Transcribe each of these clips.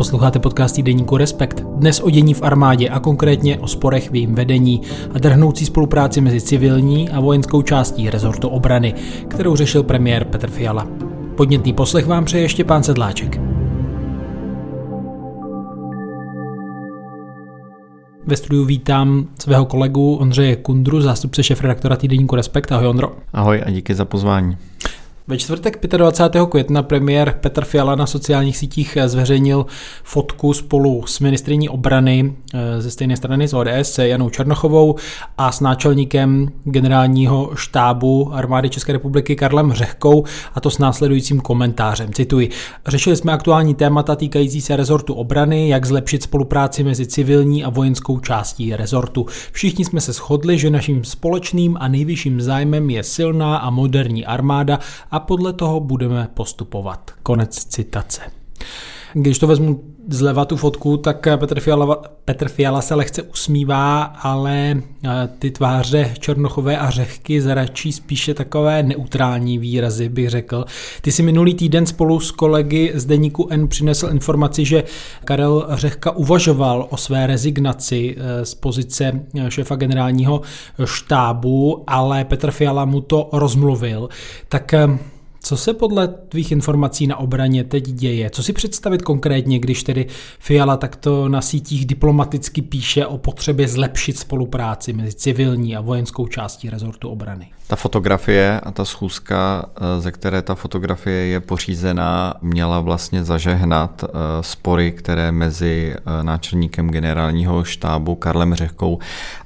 Posloucháte podcast týdeníku Respekt. Dnes o dění v armádě a konkrétně o sporech v jejím vedení a drhnoucí spolupráci mezi civilní a vojenskou částí rezortu obrany, kterou řešil premiér Petr Fiala. Podnětný poslech vám přeje ještě pán Sedláček. Ve studiu vítám svého kolegu Ondřeje Kundru, zástupce šefredaktora týdeníku Respekt. Ahoj Ondro. Ahoj a díky za pozvání. Ve čtvrtek 25. května premiér Petr Fiala na sociálních sítích zveřejnil fotku spolu s ministriní obrany eh, ze stejné strany z ODS Janou Černochovou a s náčelníkem generálního štábu armády České republiky Karlem Řehkou a to s následujícím komentářem. Cituji. Řešili jsme aktuální témata týkající se rezortu obrany, jak zlepšit spolupráci mezi civilní a vojenskou částí rezortu. Všichni jsme se shodli, že naším společným a nejvyšším zájmem je silná a moderní armáda a podle toho budeme postupovat. Konec citace. Když to vezmu zleva tu fotku, tak Petr Fiala, Petr Fiala se lehce usmívá, ale eh, ty tváře Černochové a Řehky zračí spíše takové neutrální výrazy, bych řekl. Ty si minulý týden spolu s kolegy z deníku N přinesl informaci, že Karel Řehka uvažoval o své rezignaci eh, z pozice eh, šéfa generálního štábu, ale Petr Fiala mu to rozmluvil. Tak co se podle tvých informací na obraně teď děje? Co si představit konkrétně, když tedy Fiala takto na sítích diplomaticky píše o potřebě zlepšit spolupráci mezi civilní a vojenskou částí rezortu obrany? Ta fotografie a ta schůzka, eh, ze které ta fotografie je pořízená, měla vlastně zažehnat eh, spory, které mezi eh, náčelníkem generálního štábu Karlem Řehkou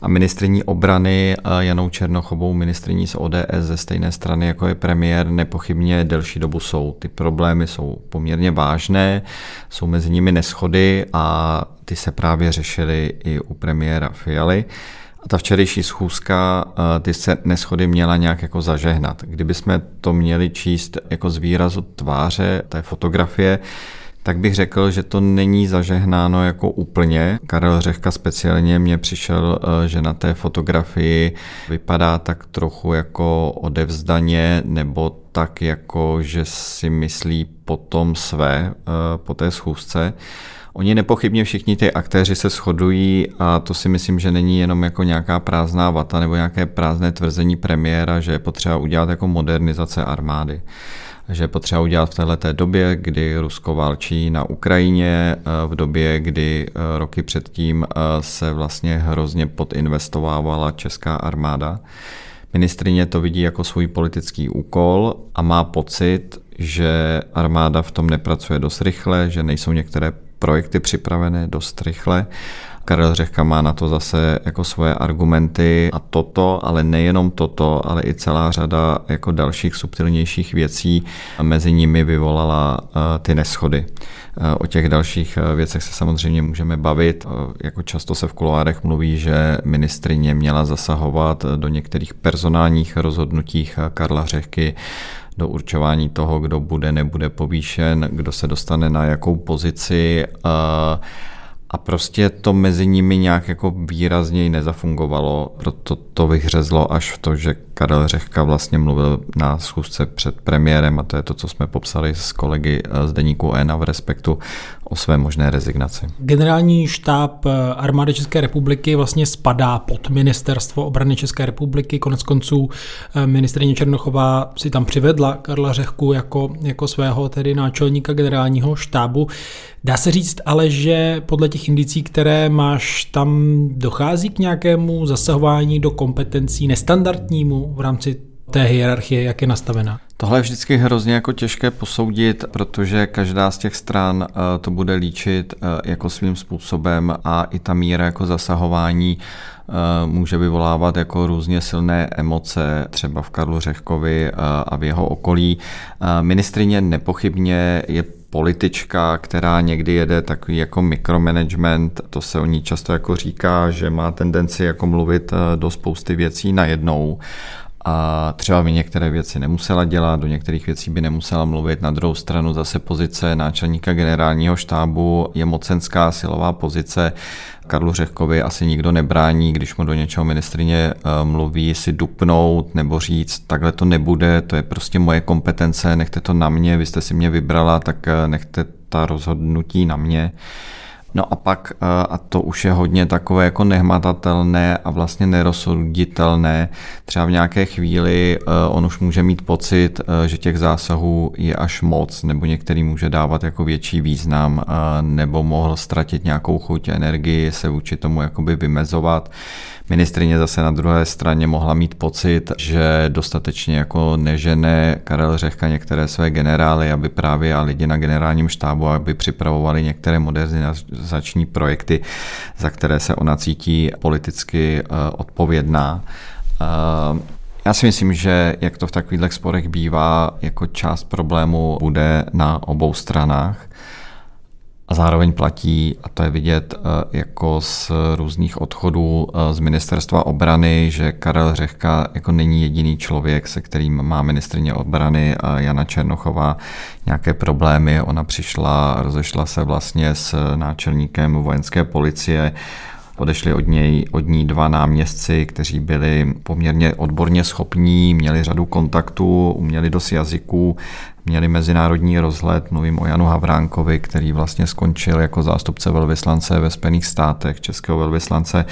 a ministriní obrany Janou Černochovou, ministriní z ODS ze stejné strany jako je premiér, nepochybně delší dobu jsou. Ty problémy jsou poměrně vážné, jsou mezi nimi neschody a ty se právě řešily i u premiéra Fialy. A ta včerejší schůzka eh, ty se neschody měla nějak jako zažehnat. Kdyby jsme to měli číst jako z výrazu tváře té fotografie, tak bych řekl, že to není zažehnáno jako úplně. Karel Řehka speciálně mě přišel, eh, že na té fotografii vypadá tak trochu jako odevzdaně nebo tak jako, že si myslí potom své eh, po té schůzce. Oni nepochybně všichni ty aktéři se shodují a to si myslím, že není jenom jako nějaká prázdná vata nebo nějaké prázdné tvrzení premiéra, že je potřeba udělat jako modernizace armády že potřeba udělat v této době, kdy Rusko válčí na Ukrajině, v době, kdy eh, roky předtím eh, se vlastně hrozně podinvestovávala česká armáda. Ministrině to vidí jako svůj politický úkol a má pocit, že armáda v tom nepracuje dost rychle, že nejsou některé projekty připravené dost rychle. Karel Řehka má na to zase jako svoje argumenty a toto, ale nejenom toto, ale i celá řada jako dalších subtilnějších věcí mezi nimi vyvolala eh, ty neschody. Eh, o těch dalších eh, věcech se samozřejmě můžeme bavit. Jako často se v kuloárech mluví, že ministrině měla zasahovat do některých personálních rozhodnutích Karla Řehky, do určování toho, kdo bude, nebude povýšen, kdo se dostane na jakou pozici. A prostě to mezi nimi nějak jako výrazněji nezafungovalo, proto to vyhřezlo až v to, že Karel Řehka vlastně mluvil na schůzce před premiérem a to je to, co jsme popsali s kolegy z deníku N a v Respektu o své možné rezignaci. Generální štáb armády České republiky vlastně spadá pod ministerstvo obrany České republiky. Konec konců eh, ministrině Černochová si tam přivedla Karla Řehku jako, jako svého tedy náčelníka generálního štábu. Dá se říct ale, že podle těch indicí, které máš, tam dochází k nějakému zasahování do kompetencí nestandardnímu v rámci té hierarchie, jak je nastavená? Tohle je vždycky hrozně jako těžké posoudit, protože každá z těch stran eh, to bude líčit eh, jako svým způsobem a i ta míra jako zasahování eh, může vyvolávat jako různě silné emoce, třeba v Karlu Řehkovi a v jeho okolí. Ministrině nepochybně je politička, která někdy jede takový jako mikromanagement, to se o ní často jako říká, že má tendenci jako mluvit do spousty věcí najednou a třeba by některé věci nemusela dělat, do některých věcí by nemusela mluvit. Na druhou stranu zase pozice náčelníka generálního štábu je mocenská silová pozice. Karlu Řehkovi asi nikdo nebrání, když mu do něčeho ministrině eh, mluví, si dupnout nebo říct, takhle to nebude, to je prostě moje kompetence, nechte to na mě, vy jste si mě vybrala, tak eh, nechte ta rozhodnutí na mě. No a pak, eh, a to už je hodně takové jako nehmatatelné a vlastně nerozhoditelné, třeba v nějaké chvíli eh, on už může mít pocit, eh, že těch zásahů je až moc, nebo některý může dávat jako větší význam, nebo mohl ztratit nějakou chuť, energii, se vůči tomu jakoby vymezovat. Ministrině zase na druhé straně mohla mít pocit, že dostatečně jako nežené Karel Řehka některé své generály, aby právě a lidi na generálním štábu, aby připravovali některé modernizační projekty, za které se ona cítí politicky eh, odpovědná. Eh, já si myslím, že jak to v takových sporech bývá, jako část problému bude na obou stranách. A zároveň platí, a to je vidět eh, jako z různých odchodů eh, z ministerstva obrany, že Karel Řehka jako není jediný člověk, se kterým má ministrině obrany Jana Černochová nějaké problémy. Ona přišla, rozešla se vlastně s náčelníkem vojenské policie Odešli od něj od ní dva náměstci, kteří byli poměrně odborně schopní, měli řadu kontaktů, uměli dost jazyků, měli mezinárodní rozhled. Mluvím o Janu Havránkovi, který vlastně skončil jako zástupce velvyslance ve Spojených státech, českého velvyslance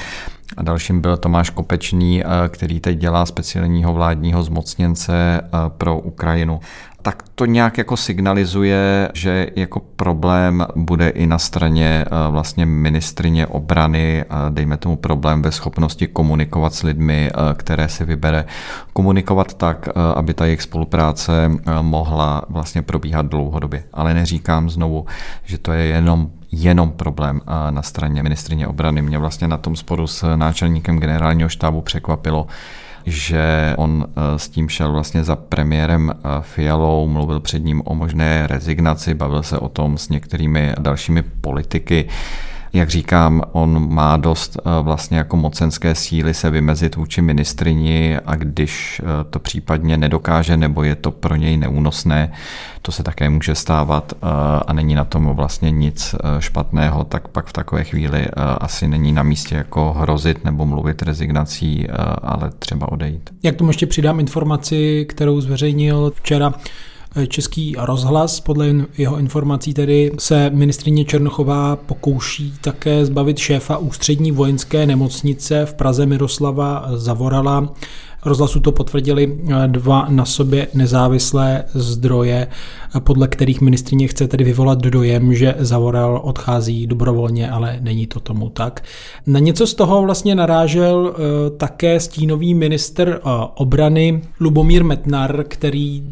a dalším byl Tomáš Kopečný, eh, který teď dělá speciálního vládního zmocněnce eh, pro Ukrajinu tak to nějak jako signalizuje, že jako problém bude i na straně eh, vlastně ministrině obrany, dejme tomu problém ve schopnosti komunikovat s lidmi, eh, které si vybere, komunikovat tak, eh, aby ta jejich spolupráce mohla vlastně probíhat dlouhodobě. Ale neříkám znovu, že to je jenom jenom problém na straně ministrině obrany. Mě vlastně na tom sporu s náčelníkem generálního štábu překvapilo, že on eh, s tím šel vlastně za premiérem eh, Fialou, mluvil před ním o možné rezignaci, bavil se o tom s některými dalšími politiky. Jak říkám, on má dost eh, vlastně jako mocenské síly se vymezit vůči ministrini a když eh, to případně nedokáže nebo je to pro něj neúnosné, to se také může stávat eh, a není na tom vlastně nic špatného, tak pak v takové chvíli asi není na místě jako hrozit nebo mluvit rezignací, ale třeba odejít. Jak tomu ještě přidám informaci, kterou zveřejnil včera Český rozhlas. Podle jeho informací tedy se ministrině Černochová pokouší také zbavit šéfa ústřední vojenské nemocnice v Praze Miroslava Zavorala rozhlasu to potvrdili eh, dva na sobě nezávislé zdroje, eh, podle kterých ministrině chce tedy vyvolat dojem, že Zavoral odchází dobrovolně, ale není to tomu tak. Na něco z toho vlastně narážel eh, také stínový minister obrany Lubomír Metnar, který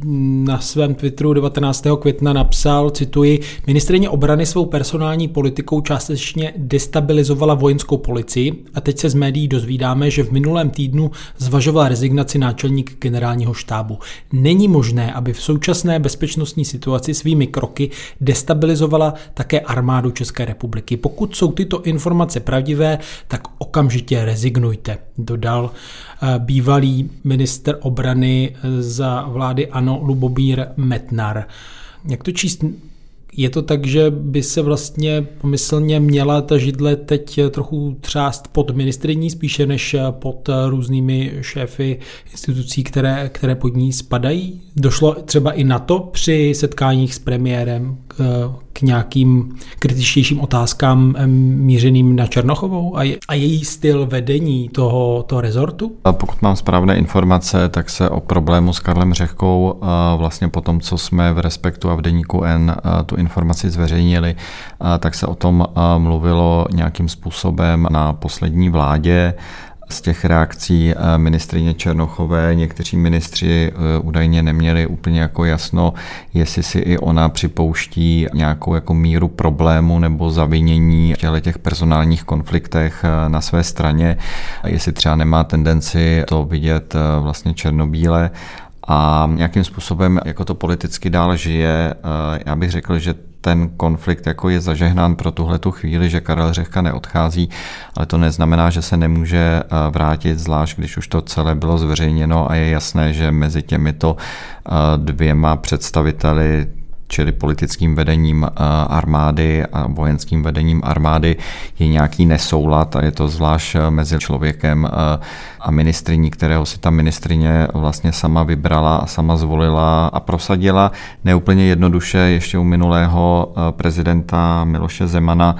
na svém Twitteru 19. května napsal, cituji, ministrině obrany svou personální politikou částečně destabilizovala vojenskou policii a teď se z médií dozvídáme, že v minulém týdnu zvažoval rezignaci náčelník generálního štábu. Není možné, aby v současné bezpečnostní situaci svými kroky destabilizovala také armádu České republiky. Pokud jsou tyto informace pravdivé, tak okamžitě rezignujte, dodal eh, bývalý minister obrany za vlády Ano Lubobír Metnar. Jak to číst je to tak, že by se vlastně pomyslně měla ta židle teď trochu třást pod ministriní spíše než pod různými šéfy institucí, které, které pod ní spadají? Došlo třeba i na to při setkáních s premiérem k, nějakým kritičtějším otázkám mířeným na Černochovou a, je, a její styl vedení toho, toho rezortu? A pokud mám správné informace, tak se o problému s Karlem Řehkou vlastně po tom, co jsme v Respektu a v Deníku N tu informaci zveřejnili, tak se o tom mluvilo nějakým způsobem na poslední vládě z těch reakcí eh, ministrině Černochové. Někteří ministři eh, údajně neměli úplně jako jasno, jestli si i ona připouští nějakou jako míru problému nebo zavinění v těch personálních konfliktech eh, na své straně, jestli třeba nemá tendenci to vidět vlastně černobíle. A nějakým způsobem jako to politicky dál žije. Já bych řekl, že ten konflikt jako je zažehnán pro tuhle tu chvíli, že Karel Řehka neodchází, ale to neznamená, že se nemůže eh, vrátit, zvlášť když už to celé bylo zveřejněno a je jasné, že mezi těmito eh, dvěma představiteli čili politickým vedením armády a vojenským vedením armády, je nějaký nesoulad a je to zvlášť mezi člověkem a ministriní, kterého si ta ministrině vlastně sama vybrala a sama zvolila a prosadila. Neúplně jednoduše ještě u minulého prezidenta Miloše Zemana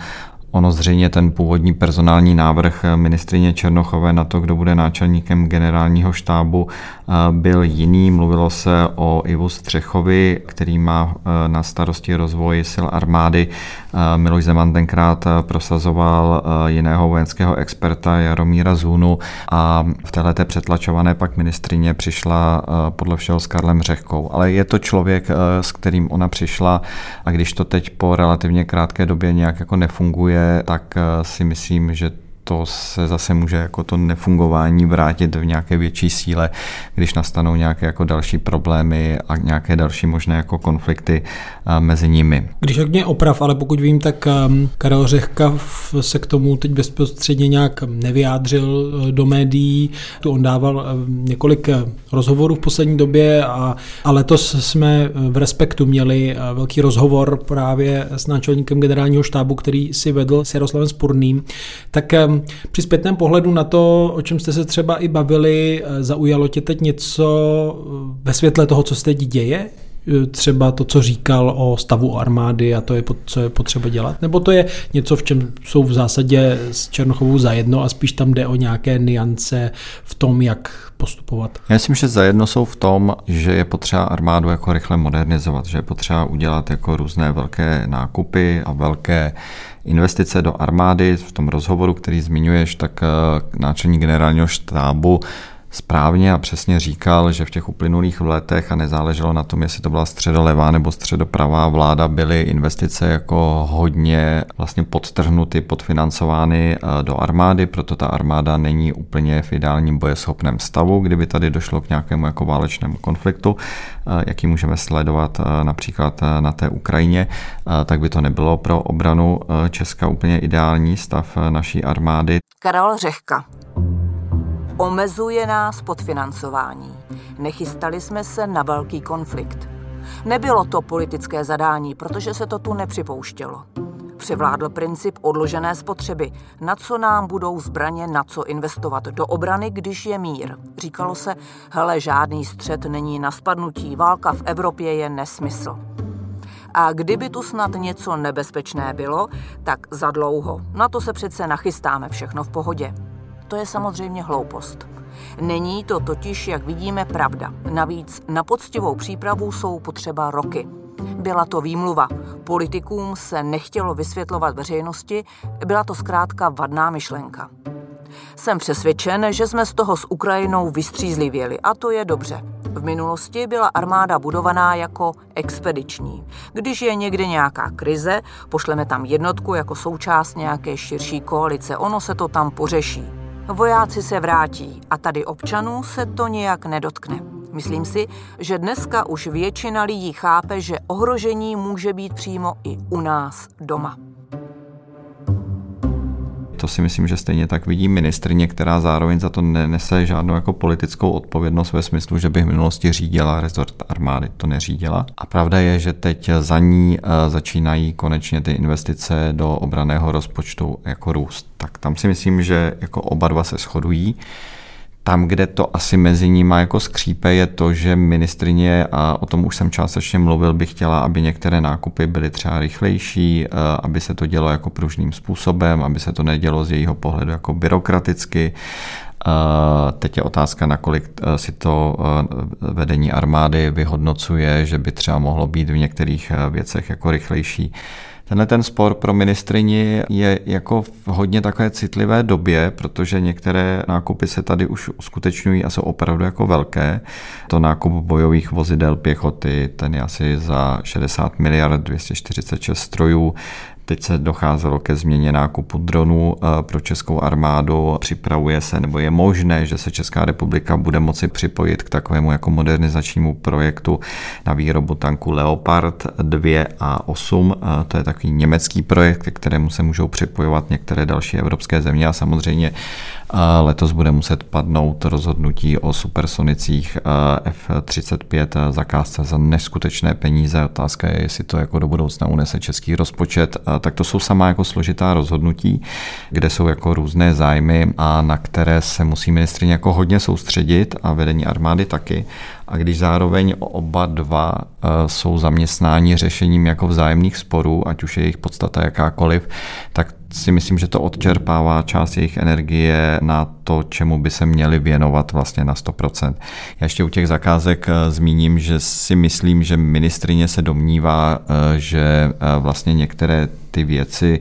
Ono zřejmě ten původní personální návrh ministrině Černochové na to, kdo bude náčelníkem generálního štábu, eh, byl jiný. Mluvilo se o Ivu Střechovi, který má eh, na starosti rozvoj sil armády. Eh, Miloš Zeman tenkrát prosazoval jiného vojenského experta Jaromíra Zůnu a v této přetlačované pak ministrině přišla podle všeho s Karlem Řehkou. Ale je to člověk, s kterým ona přišla a když to teď po relativně krátké době nějak jako nefunguje, tak eh, si myslím, že to se zase může jako to nefungování vrátit v nějaké větší síle, když nastanou nějaké jako další problémy a nějaké další možné jako konflikty mezi nimi. Když mě oprav, ale pokud vím, tak ehm, Karel Řehka se k tomu teď bezprostředně nějak nevyjádřil eh, do médií. Tu on dával ehm, několik eh, rozhovorů v poslední době a, a letos jsme v Respektu měli velký rozhovor právě s náčelníkem generálního štábu, který si vedl s Jaroslavem Spurným. Tak ehm, při zpětném pohledu na to, o čem jste se třeba i bavili, eh, zaujalo tě teď něco eh, ve světle toho, co se teď děje? Eh, třeba to, co říkal o stavu armády a to je, co je potřeba dělat? Nebo to je něco, v čem jsou v zásadě s Černochovou zajedno a spíš tam jde o nějaké niance v tom, jak postupovat? Já myslím, že zajedno jsou v tom, že je potřeba armádu jako rychle modernizovat, že je potřeba udělat jako různé velké nákupy a velké investice do armády. V tom rozhovoru, který zmiňuješ, tak eh, náčelník generálního štábu správně a přesně říkal, že v těch uplynulých letech a nezáleželo na tom, jestli to byla středolevá nebo středopravá vláda, byly investice jako hodně vlastně podtrhnuty, podfinancovány eh, do armády, proto ta armáda není úplně v ideálním bojeschopném stavu, kdyby tady došlo k nějakému jako válečnému konfliktu, eh, jaký můžeme sledovat eh, například na té Ukrajině, tak by to nebylo pro obranu Česka úplně ideální stav naší armády. Karel Řehka, Omezuje nás podfinancování. Nechystali jsme se na velký konflikt. Nebylo to politické zadání, protože se to tu nepřipouštělo. Převládl princip odložené spotřeby. Na co nám budou zbraně, na co investovat do obrany, když je mír. Říkalo se, hele, žádný střed není na spadnutí, válka v Evropě je nesmysl. A kdyby tu snad něco nebezpečné bylo, tak za dlouho. Na to se přece nachystáme všechno v pohodě. To je samozřejmě hloupost. Není to totiž, jak vidíme, pravda. Navíc na poctivou přípravu jsou potřeba roky. Byla to výmluva. Politikům se nechtělo vysvětlovat veřejnosti, byla to zkrátka vadná myšlenka. Jsem přesvědčen, že jsme z toho s Ukrajinou vystřízlivěli a to je dobře. V minulosti byla armáda budovaná jako expediční. Když je někde nějaká krize, pošleme tam jednotku jako součást nějaké širší koalice, ono se to tam pořeší. Vojáci se vrátí a tady občanů se to nijak nedotkne. Myslím si, že dneska už většina lidí chápe, že ohrožení může být přímo i u nás doma. To si myslím, že stejně tak vidí ministrně, která zároveň za to nenese žádnou jako politickou odpovědnost ve smyslu, že by v minulosti řídila rezort armády. To neřídila. A pravda je, že teď za ní eh, začínají konečně ty investice do obraného rozpočtu jako růst. Tak tam si myslím, že jako oba dva se shodují. Tam, kde to asi mezi nimi jako skřípe, je to, že ministrině, a o tom už jsem částečně mluvil, by chtěla, aby některé nákupy byly třeba rychlejší, eh, aby se to dělo jako pružným způsobem, aby se to nedělo z jejího pohledu jako byrokraticky. Eh, teď je otázka, nakolik eh, si to vedení armády vyhodnocuje, že by třeba mohlo být v některých věcech jako rychlejší. Tenhle ten spor pro ministrini je jako v hodně takové citlivé době, protože některé nákupy se tady už uskutečňují a jsou opravdu jako velké. To nákup bojových vozidel pěchoty, ten je asi za 60 miliard 246 strojů, Teď se docházelo ke změně nákupu dronů pro českou armádu. Připravuje se, nebo je možné, že se Česká republika bude moci připojit k takovému jako modernizačnímu projektu na výrobu tanku Leopard 2 a 8. To je takový německý projekt, ke kterému se můžou připojovat některé další evropské země a samozřejmě letos bude muset padnout rozhodnutí o supersonicích F-35 zakázce za neskutečné peníze. Otázka je, jestli to jako do budoucna unese český rozpočet. Tak to jsou sama jako složitá rozhodnutí, kde jsou jako různé zájmy a na které se musí ministrině jako hodně soustředit a vedení armády taky. A když zároveň oba dva eh, jsou zaměstnáni řešením jako vzájemných sporů, ať už je jejich podstata jakákoliv, tak si myslím, že to odčerpává část jejich energie na to, čemu by se měli věnovat vlastně na 100%. Já ještě u těch zakázek eh, zmíním, že si myslím, že ministrině se domnívá, eh, že vlastně některé ty věci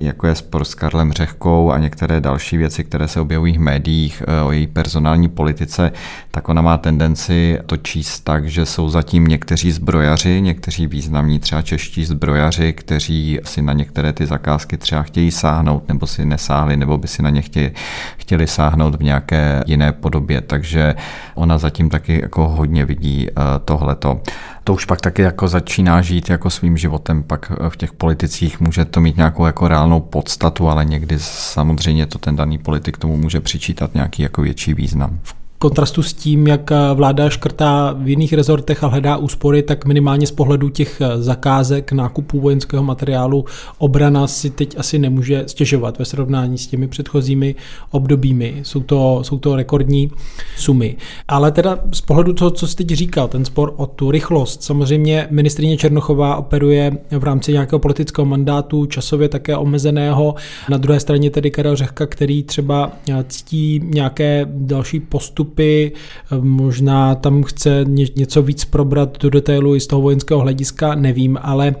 jako je spor s Karlem Řehkou a některé další věci, které se objevují v médiích eh, o její personální politice, tak ona má tendenci to číst tak, že jsou zatím někteří zbrojaři, někteří významní třeba čeští zbrojaři, kteří si na některé ty zakázky třeba chtějí sáhnout, nebo si nesáhli, nebo by si na ně chtěli, chtěli sáhnout v nějaké jiné podobě. Takže ona zatím taky jako hodně vidí eh, tohleto to už pak taky jako začíná žít jako svým životem, pak v těch politicích může to mít nějakou jako reálnou podstatu, ale někdy samozřejmě to ten daný politik tomu může přičítat nějaký jako větší význam. V kontrastu s tím, jak vláda škrtá v jiných rezortech a hledá úspory, tak minimálně z pohledu těch zakázek nákupů vojenského materiálu obrana si teď asi nemůže stěžovat ve srovnání s těmi předchozími obdobími. Jsou to, jsou to rekordní sumy. Ale teda z pohledu toho, co jsi teď říkal, ten spor o tu rychlost, samozřejmě ministrině Černochová operuje v rámci nějakého politického mandátu, časově také omezeného. Na druhé straně tedy Karel Řehka, který třeba ctí nějaké další postup výstupy, možná tam chce něco víc probrat do detailu i z toho vojenského hlediska, nevím, ale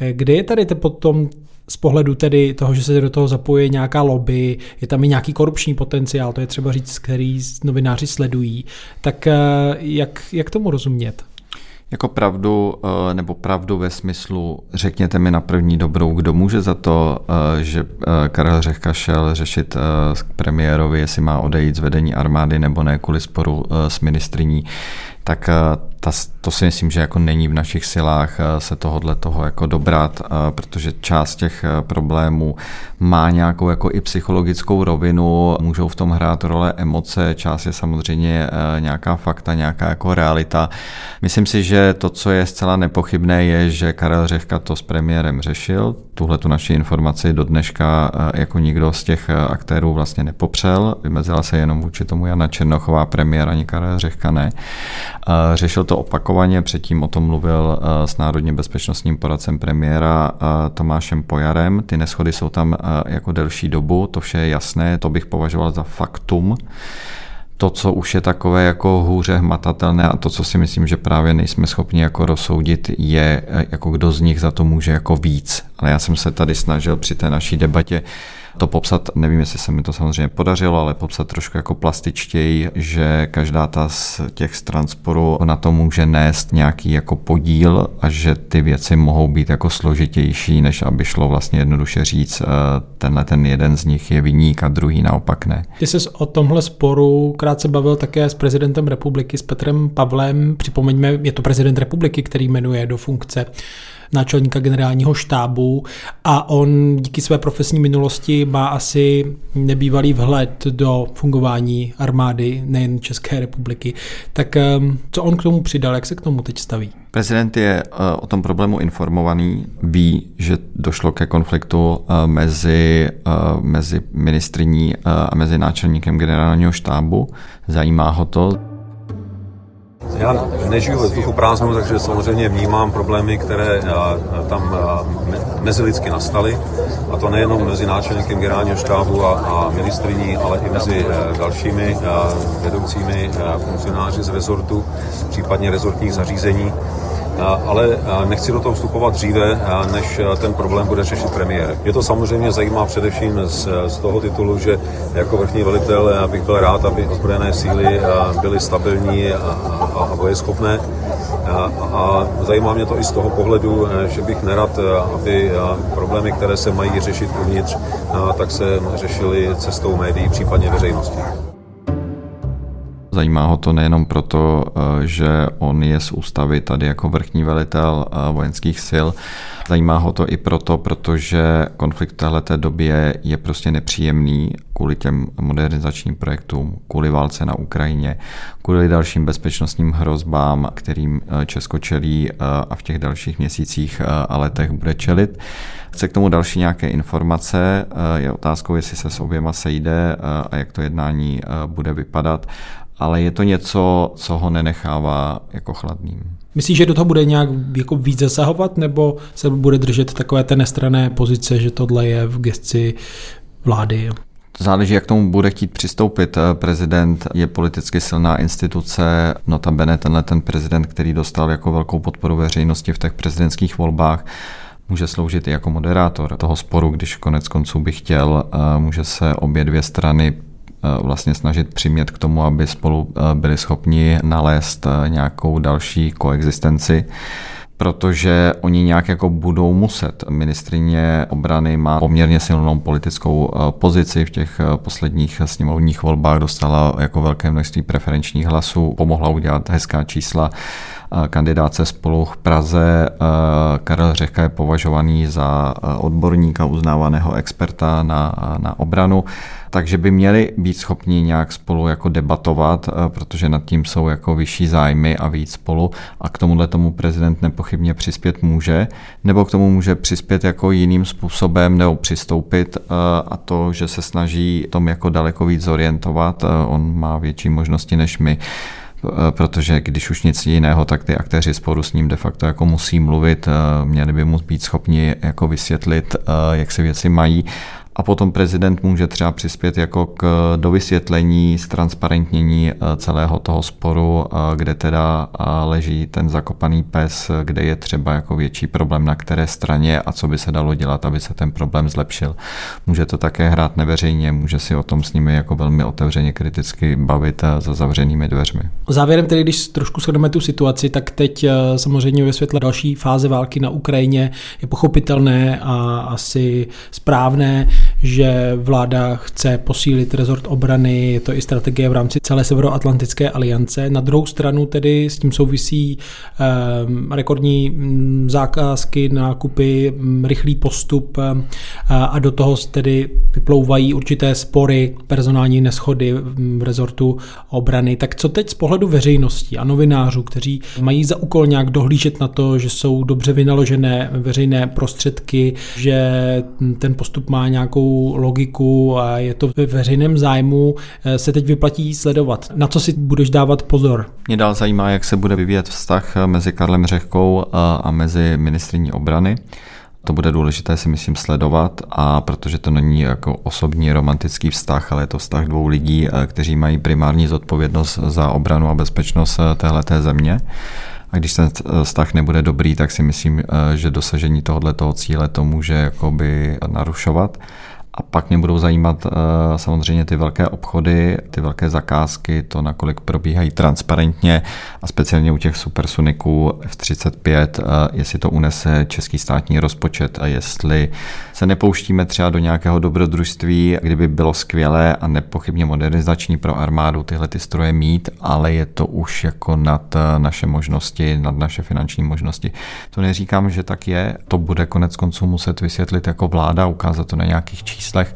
eh, kde je tady to potom z pohledu tedy toho, že se do toho zapojí nějaká lobby, je tam i nějaký korupční potenciál, to je třeba říct, který novináři sledují, tak eh, jak, jak tomu rozumět? Jako pravdu, eh, nebo pravdu ve smyslu, řekněte mi na první dobrou, kdo může za to, eh, že eh, Karel Řehka šel řešit premiérovi, jestli má odejít z vedení armády nebo ne kvůli sporu s ministriní, tak ta, to si myslím, že jako není v našich silách eh, se tohodle toho jako dobrat, eh, protože část těch eh, problémů má nějakou jako i psychologickou rovinu, můžou v tom hrát role emoce, část je samozřejmě nějaká fakta, nějaká jako realita. Myslím si, že to, co je zcela nepochybné, je, že Karel Řehka to s premiérem řešil, tuhle tu naši informaci do dneška jako nikdo z těch aktérů vlastně nepopřel, vymezila se jenom vůči tomu Jana Černochová, premiér ani Karel Řehka ne. Řešil to opakovaně, předtím o tom mluvil eh, s národním bezpečnostním poradcem premiéra eh, Tomášem Pojarem. Ty neschody jsou tam eh, jako delší dobu, to vše je jasné, to bych považoval za faktum to, co už je takové jako hůře hmatatelné a to, co si myslím, že právě nejsme schopni jako rozsoudit, je, jako kdo z nich za to může jako víc. Ale já jsem se tady snažil při té naší debatě to popsat, nevím, jestli se mi to samozřejmě podařilo, ale popsat trošku jako plastičtěji, že každá ta z těch stran sporu na to může nést nějaký jako podíl a že ty věci mohou být jako složitější, než aby šlo vlastně jednoduše říct, eh, tenhle ten jeden z nich je viník a druhý naopak ne. Ty jsi o tomhle sporu krátce bavil také s prezidentem republiky, s Petrem Pavlem. Připomeňme, je to prezident republiky, který jmenuje do funkce náčelníka generálního štábu a on díky své profesní minulosti má asi nebývalý vhled do fungování armády nejen České republiky. Tak ehm, co on k tomu přidal, jak se k tomu teď staví? Prezident je eh, o tom problému informovaný, ví, že došlo ke konfliktu eh, mezi, eh, mezi ministriní a mezi náčelníkem generálního štábu. Zajímá ho to. Já nežiju ve vzduchu prázdnu, takže samozřejmě vnímám problémy, které eh, tam eh, mezilidsky nastaly. A to nejenom mezi náčelníkem generálního štábu a, a ministriní, ale i mezi eh, dalšími vedoucími funkcionáři z rezortu, případně rezortních zařízení ale nechci do toho vstupovat dříve, než ten problém bude řešit premiér. Je to samozřejmě zajímá především z, z toho titulu, že jako vrchní velitel bych byl rád, aby ozbrojené síly byly stabilní a, a, a bojeschopné a zajímá mě to i z toho pohledu, že bych nerad, aby problémy, které se mají řešit uvnitř, tak se řešily cestou médií, případně veřejnosti. Zajímá ho to nejenom proto, eh, že on je z ústavy tady jako vrchní velitel eh, vojenských sil, zajímá ho to i proto, protože konflikt v této době je prostě nepříjemný kvůli těm modernizačním projektům, kvůli válce na Ukrajině, kvůli dalším bezpečnostním hrozbám, kterým eh, Česko čelí a v těch dalších měsících a letech bude čelit. Chce k tomu další nějaké informace, je otázkou, jestli se s oběma sejde a jak to jednání bude vypadat ale je to něco, co ho nenechává jako chladným. Myslíš, že do toho bude nějak jako víc zasahovat, nebo se bude držet takové té nestrané pozice, že tohle je v gesci vlády? Záleží, jak tomu bude chtít přistoupit. Prezident je politicky silná instituce, notabene tenhle ten prezident, který dostal jako velkou podporu veřejnosti v těch prezidentských volbách, může sloužit i jako moderátor toho sporu, když konec konců by chtěl, může se obě dvě strany Eh, vlastně snažit přimět k tomu, aby spolu eh, byli schopni nalézt eh, nějakou další koexistenci protože oni nějak jako budou muset. Ministrině obrany má poměrně silnou politickou pozici v těch posledních sněmovních volbách, dostala jako velké množství preferenčních hlasů, pomohla udělat hezká čísla kandidáce spolu v Praze. Karel Řeka je považovaný za odborníka, uznávaného experta na, na obranu. Takže by měli být schopni nějak spolu jako debatovat, eh, protože nad tím jsou jako vyšší zájmy a víc spolu. A k tomuhle tomu prezident nepochybně přispět může, nebo k tomu může přispět jako jiným způsobem nebo přistoupit eh, a to, že se snaží tom jako daleko víc zorientovat, eh, on má větší možnosti než my protože když už nic jiného, tak ty aktéři sporu s ním de facto jako musí mluvit, měli by mu být schopni jako vysvětlit, jak se věci mají a potom prezident může třeba přispět jako k dovysvětlení, ztransparentnění eh, celého toho sporu, eh, kde teda eh, leží ten zakopaný pes, kde je třeba jako větší problém na které straně a co by se dalo dělat, aby se ten problém zlepšil. Může to také hrát neveřejně, může si o tom s nimi jako velmi otevřeně kriticky bavit za zavřenými dveřmi. Závěrem tedy, když trošku shodneme tu situaci, tak teď samozřejmě ve světle další fáze války na Ukrajině je pochopitelné a asi správné, že vláda chce posílit rezort obrany, je to i strategie v rámci celé Severoatlantické aliance. Na druhou stranu tedy s tím souvisí eh, rekordní mm, zákazky, nákupy, mm, rychlý postup eh, a do toho tedy vyplouvají určité spory, personální neschody v rezortu obrany. Tak co teď z pohledu veřejnosti a novinářů, kteří mají za úkol nějak dohlížet na to, že jsou dobře vynaložené veřejné prostředky, že ten postup má nějak nějakou logiku a je to ve veřejném zájmu, eh, se teď vyplatí sledovat. Na co si budeš dávat pozor? Mě dál zajímá, jak se bude vyvíjet vztah eh, mezi Karlem Řehkou eh, a mezi ministriní obrany. To bude důležité si myslím sledovat a protože to není jako osobní romantický vztah, ale je to vztah dvou lidí, kteří mají primární zodpovědnost za obranu a bezpečnost téhleté země. A když ten vztah nebude dobrý, tak si myslím, že dosažení tohoto cíle to může jakoby narušovat. A pak mě budou zajímat eh, samozřejmě ty velké obchody, ty velké zakázky, to nakolik probíhají transparentně a speciálně u těch supersoniků F-35, eh, jestli to unese český státní rozpočet a jestli se nepouštíme třeba do nějakého dobrodružství, kdyby bylo skvělé a nepochybně modernizační pro armádu tyhle ty stroje mít, ale je to už jako nad eh, naše možnosti, nad naše finanční možnosti. To neříkám, že tak je, to bude konec konců muset vysvětlit jako vláda, ukázat to na nějakých číslech číslech,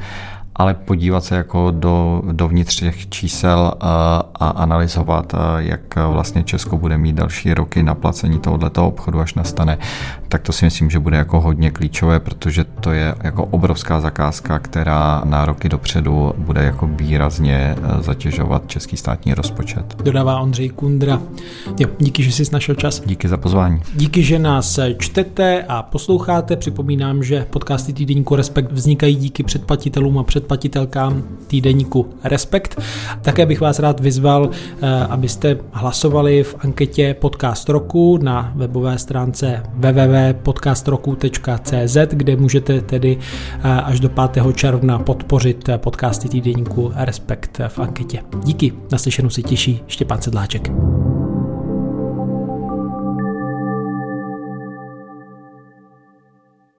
ale podívat se jako do, dovnitř těch čísel a, eh, a analyzovat, eh, jak vlastně Česko bude mít další roky na placení tohoto obchodu, až nastane, tak to si myslím, že bude jako hodně klíčové, protože to je jako obrovská zakázka, která na roky dopředu bude jako výrazně eh, zatěžovat český státní rozpočet. Dodává Ondřej Kundra. Jo, díky, že jsi našel čas. Díky za pozvání. Díky, že nás čtete a posloucháte. Připomínám, že podcasty týdeníku Respekt vznikají díky předplatitelům a předplatitelkám týdeníku Respekt. Také bych vás rád vyzval, eh, abyste hlasovali v anketě Podcast roku na webové stránce www.podcastroku.cz, kde můžete tedy eh, až do 5. června podpořit podcasty týdeníku Respekt v anketě. Díky, naslyšenou si těší Štěpán Sedláček.